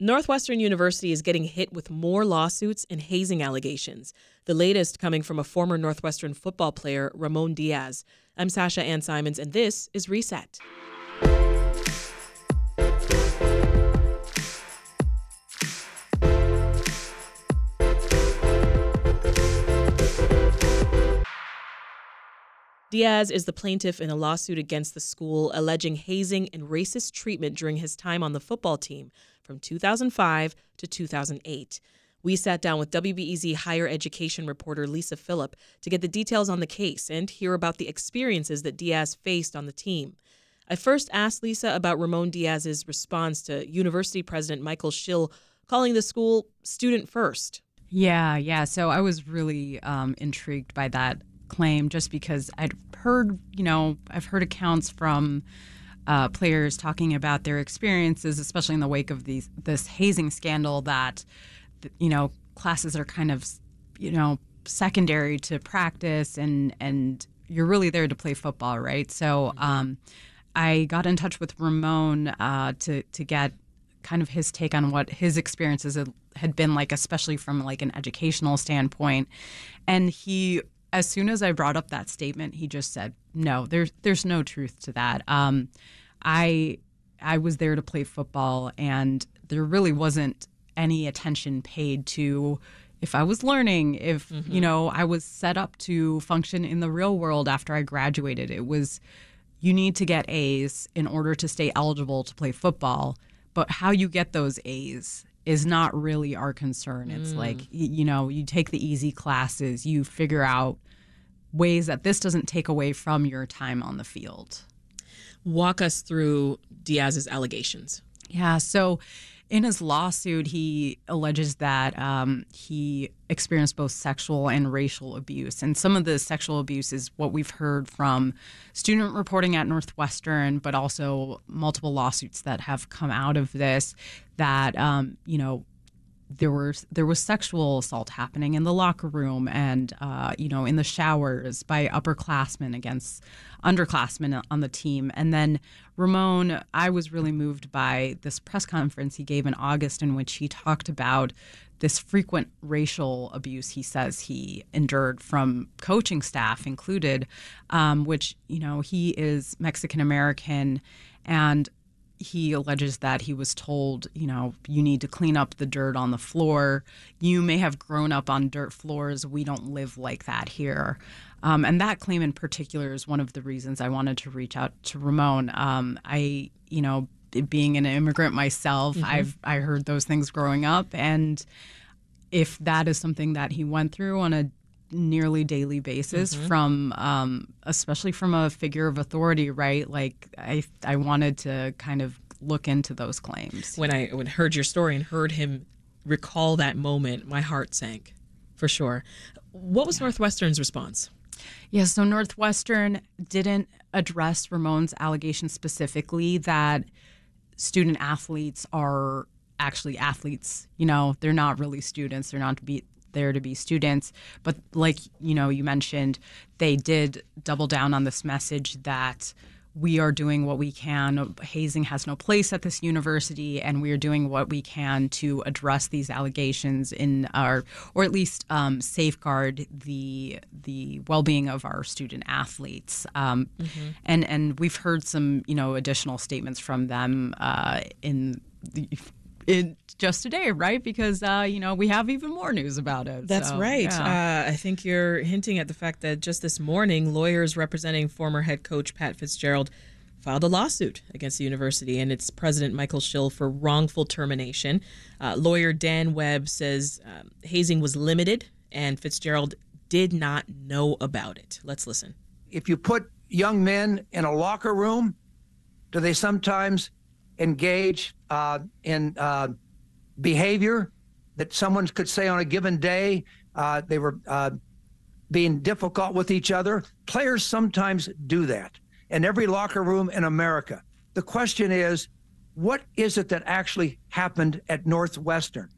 Northwestern University is getting hit with more lawsuits and hazing allegations, the latest coming from a former Northwestern football player, Ramon Diaz. I'm Sasha Ann Simons, and this is Reset. Diaz is the plaintiff in a lawsuit against the school alleging hazing and racist treatment during his time on the football team from 2005 to 2008. We sat down with WBEZ higher education reporter Lisa Philip to get the details on the case and hear about the experiences that Diaz faced on the team. I first asked Lisa about Ramon Diaz's response to University President Michael Schill calling the school student first. Yeah, yeah. So I was really um, intrigued by that claim just because I'd heard, you know, I've heard accounts from uh, players talking about their experiences, especially in the wake of these this hazing scandal, that you know classes are kind of you know secondary to practice, and and you're really there to play football, right? So um, I got in touch with Ramon uh, to to get kind of his take on what his experiences had been like, especially from like an educational standpoint, and he as soon as I brought up that statement, he just said, "No, there's there's no truth to that." Um, I I was there to play football, and there really wasn't any attention paid to if I was learning, if mm-hmm. you know I was set up to function in the real world after I graduated. It was you need to get A's in order to stay eligible to play football, but how you get those A's is not really our concern. It's mm. like, you know, you take the easy classes, you figure out ways that this doesn't take away from your time on the field. Walk us through Diaz's allegations. Yeah. So, in his lawsuit, he alleges that um, he experienced both sexual and racial abuse. And some of the sexual abuse is what we've heard from student reporting at Northwestern, but also multiple lawsuits that have come out of this that, um, you know, there was there was sexual assault happening in the locker room and uh, you know in the showers by upperclassmen against underclassmen on the team. And then Ramon I was really moved by this press conference he gave in August in which he talked about this frequent racial abuse he says he endured from coaching staff included um, which you know he is Mexican American and he alleges that he was told, you know, you need to clean up the dirt on the floor. You may have grown up on dirt floors. We don't live like that here. Um, and that claim in particular is one of the reasons I wanted to reach out to Ramon. Um, I, you know, being an immigrant myself, mm-hmm. I've I heard those things growing up, and if that is something that he went through on a nearly daily basis mm-hmm. from um, especially from a figure of authority right? Like i i wanted to kind of look into those claims. When i when heard your story and heard him recall that moment my heart sank for sure. What was yeah. northwestern's response? Yeah so northwestern didn't address ramon's allegation specifically that student athletes are actually athletes you know? They're not really students. They're not to be there to be students. But like you know, you mentioned, they did double down on this message that we are doing what we can. Hazing has no place at this university, and we are doing what we can to address these allegations in our, or at least um, safeguard the the well being of our student athletes. Um, mm-hmm. And and we've heard some you know additional statements from them uh, in the in just today, right? Because uh, you know we have even more news about it. That's so, right. Yeah. Uh, I think you're hinting at the fact that just this morning, lawyers representing former head coach Pat Fitzgerald filed a lawsuit against the university and its president Michael Schill for wrongful termination. Uh, lawyer Dan Webb says um, hazing was limited and Fitzgerald did not know about it. Let's listen. If you put young men in a locker room, do they sometimes engage uh, in uh, behavior that someone could say on a given day uh, they were uh, being difficult with each other. Players sometimes do that in every locker room in America. The question is, what is it that actually happened at Northwestern?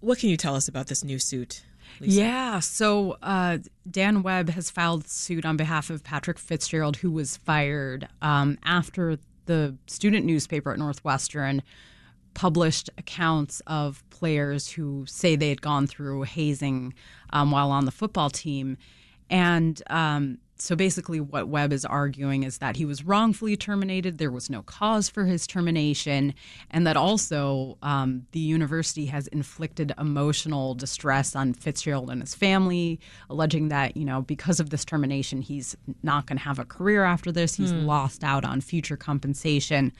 What can you tell us about this new suit? Lisa? Yeah, so uh, Dan Webb has filed suit on behalf of Patrick Fitzgerald, who was fired um, after the student newspaper at Northwestern published accounts of players who say they had gone through hazing um, while on the football team. And um, so basically, what Webb is arguing is that he was wrongfully terminated. There was no cause for his termination, and that also um, the university has inflicted emotional distress on Fitzgerald and his family, alleging that you know because of this termination, he's not going to have a career after this. He's hmm. lost out on future compensation.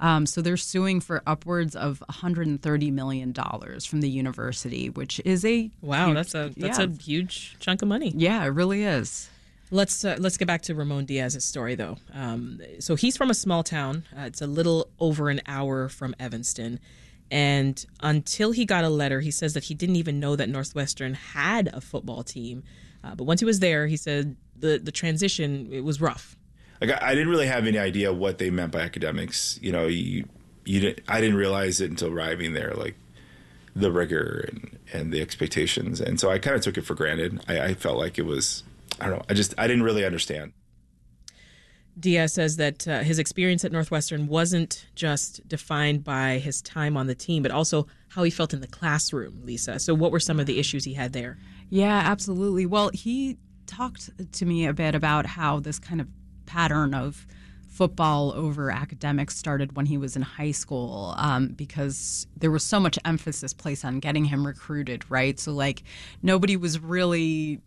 Um, so they're suing for upwards of 130 million dollars from the university, which is a wow. Huge, that's a that's yeah. a huge chunk of money. Yeah, it really is. Let's uh, let's get back to Ramon Diaz's story though. Um, so he's from a small town. Uh, it's a little over an hour from Evanston, and until he got a letter, he says that he didn't even know that Northwestern had a football team. Uh, but once he was there, he said the the transition it was rough. Like I, didn't really have any idea what they meant by academics. You know, you you didn't. I didn't realize it until arriving there. Like the rigor and, and the expectations. And so I kind of took it for granted. I, I, felt like it was I don't know. I just I didn't really understand. Diaz says that uh, his experience at Northwestern wasn't just defined by his time on the team, but also how he felt in the classroom, Lisa. So, what were some of the issues he had there? Yeah, absolutely. Well, he talked to me a bit about how this kind of pattern of football over academics started when he was in high school um, because there was so much emphasis placed on getting him recruited, right? So, like, nobody was really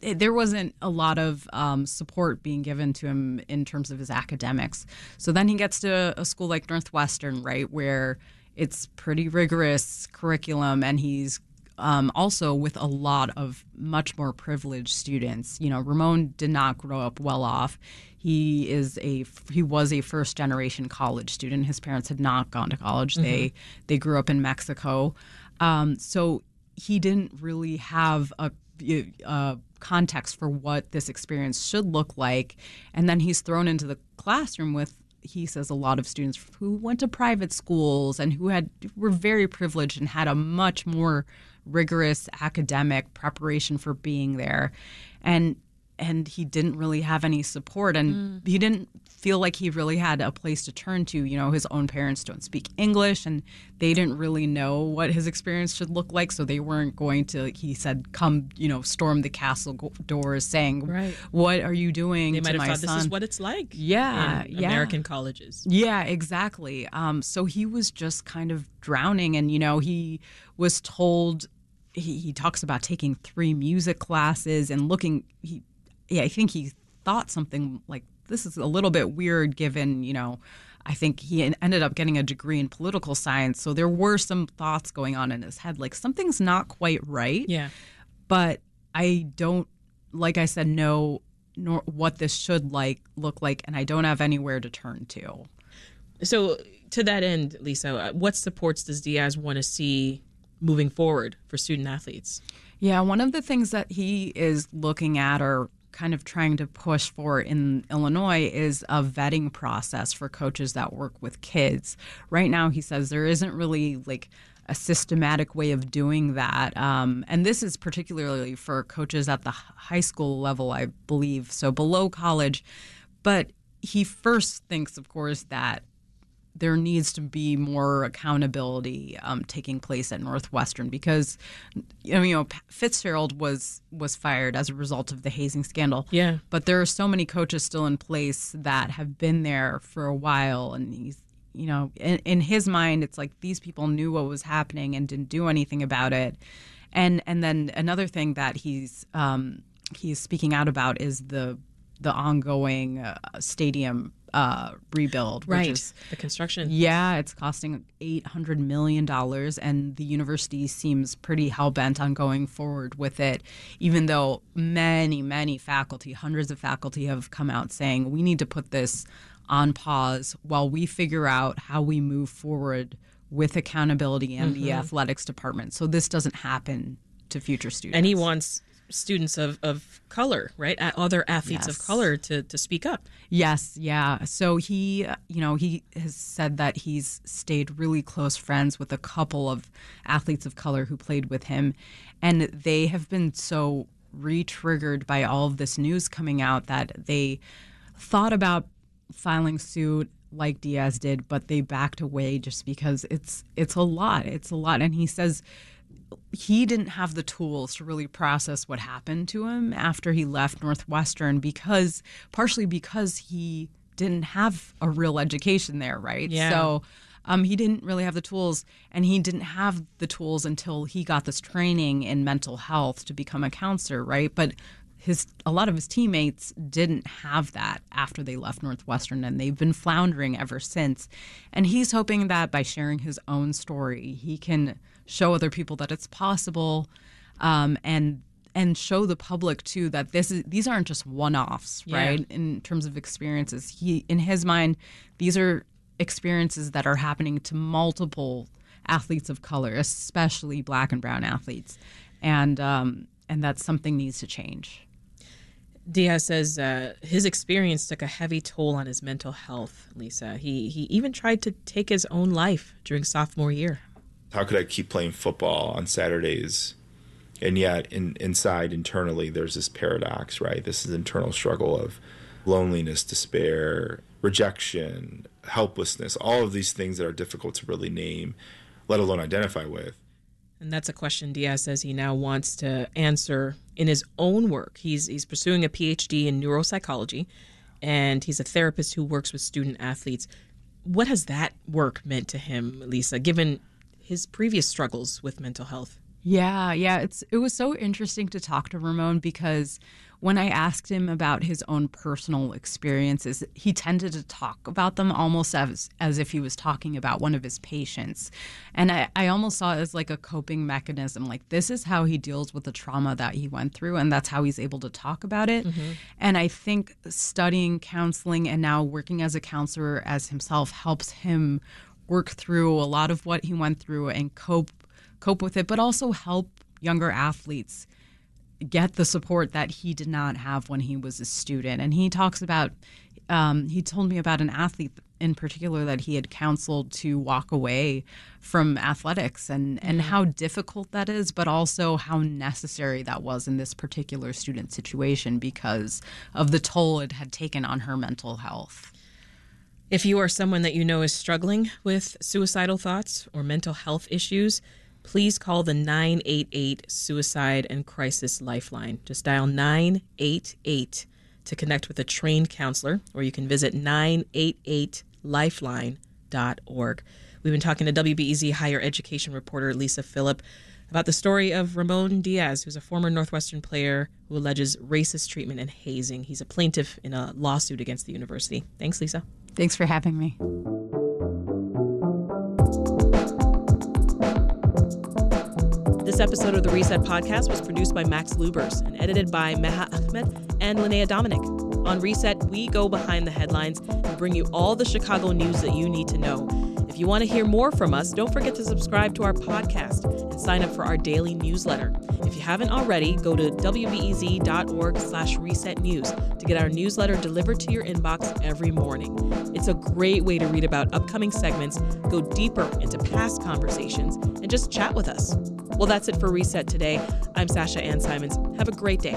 there wasn't a lot of um, support being given to him in terms of his academics. So then he gets to a school like Northwestern, right, where it's pretty rigorous curriculum, and he's um, also with a lot of much more privileged students. You know, Ramon did not grow up well off. He is a he was a first generation college student. His parents had not gone to college. Mm-hmm. They they grew up in Mexico, um, so he didn't really have a uh, context for what this experience should look like. And then he's thrown into the classroom with he says a lot of students who went to private schools and who had were very privileged and had a much more rigorous academic preparation for being there and and he didn't really have any support and mm. he didn't feel like he really had a place to turn to you know his own parents don't speak english and they didn't really know what his experience should look like so they weren't going to he said come you know storm the castle doors saying right. what are you doing they might have thought son? this is what it's like yeah yeah american colleges yeah exactly um, so he was just kind of drowning and you know he was told he, he talks about taking three music classes and looking he yeah, I think he thought something like this is a little bit weird given, you know, I think he ended up getting a degree in political science. So there were some thoughts going on in his head like something's not quite right. Yeah. But I don't like I said know nor what this should like look like and I don't have anywhere to turn to. So to that end, Lisa, uh, what supports does Diaz want to see moving forward for student athletes? Yeah, one of the things that he is looking at or kind of trying to push for in Illinois is a vetting process for coaches that work with kids. Right now, he says there isn't really like a systematic way of doing that. Um, and this is particularly for coaches at the high school level, I believe, so below college. But he first thinks, of course, that there needs to be more accountability um, taking place at Northwestern because you know, you know Fitzgerald was was fired as a result of the hazing scandal. Yeah, but there are so many coaches still in place that have been there for a while, and he's you know in, in his mind it's like these people knew what was happening and didn't do anything about it. And and then another thing that he's um, he's speaking out about is the the ongoing uh, stadium uh, rebuild. Right. Is, the construction. Yeah, it's costing $800 million, and the university seems pretty hell bent on going forward with it, even though many, many faculty, hundreds of faculty, have come out saying we need to put this on pause while we figure out how we move forward with accountability and mm-hmm. the athletics department. So this doesn't happen to future students. And he wants students of, of color, right? Other athletes yes. of color to, to speak up. Yes, yeah. So he, you know, he has said that he's stayed really close friends with a couple of athletes of color who played with him. And they have been so re triggered by all of this news coming out that they thought about filing suit like Diaz did, but they backed away just because it's it's a lot. It's a lot. And he says he didn't have the tools to really process what happened to him after he left Northwestern because partially because he didn't have a real education there, right? Yeah. So um, he didn't really have the tools, and he didn't have the tools until he got this training in mental health to become a counselor, right? But his a lot of his teammates didn't have that after they left Northwestern and they've been floundering ever since. And he's hoping that by sharing his own story, he can show other people that it's possible um, and and show the public too that this is these aren't just one-offs, right? Yeah. In terms of experiences. He in his mind, these are experiences that are happening to multiple athletes of color, especially black and brown athletes. And um, and that something needs to change. Diaz says uh, his experience took a heavy toll on his mental health. Lisa, he he even tried to take his own life during sophomore year. How could I keep playing football on Saturdays, and yet in, inside internally there's this paradox, right? This is internal struggle of loneliness, despair, rejection, helplessness, all of these things that are difficult to really name, let alone identify with. And that's a question Diaz says he now wants to answer in his own work. He's he's pursuing a PhD in neuropsychology, and he's a therapist who works with student athletes. What has that work meant to him, Lisa, given his previous struggles with mental health? Yeah, yeah, it's it was so interesting to talk to Ramon because when I asked him about his own personal experiences, he tended to talk about them almost as as if he was talking about one of his patients. And I, I almost saw it as like a coping mechanism. Like this is how he deals with the trauma that he went through and that's how he's able to talk about it. Mm-hmm. And I think studying counseling and now working as a counselor as himself helps him work through a lot of what he went through and cope cope with it, but also help younger athletes get the support that he did not have when he was a student. And he talks about, um, he told me about an athlete in particular that he had counseled to walk away from athletics and, and mm-hmm. how difficult that is, but also how necessary that was in this particular student situation because of the toll it had taken on her mental health. If you are someone that you know is struggling with suicidal thoughts or mental health issues, please call the 988 Suicide and Crisis Lifeline. Just dial 988 to connect with a trained counselor, or you can visit 988lifeline.org. We've been talking to WBEZ higher education reporter Lisa Philip about the story of Ramon Diaz, who's a former Northwestern player who alleges racist treatment and hazing. He's a plaintiff in a lawsuit against the university. Thanks, Lisa. Thanks for having me. This episode of the Reset Podcast was produced by Max Lubers and edited by Meha Ahmed and Linnea Dominic. On Reset, we go behind the headlines and bring you all the Chicago news that you need to know. If you want to hear more from us, don't forget to subscribe to our podcast and sign up for our daily newsletter. If you haven't already, go to wbez.org slash reset news to get our newsletter delivered to your inbox every morning. It's a great way to read about upcoming segments, go deeper into past conversations, and just chat with us. Well, that's it for Reset today. I'm Sasha Ann Simons. Have a great day.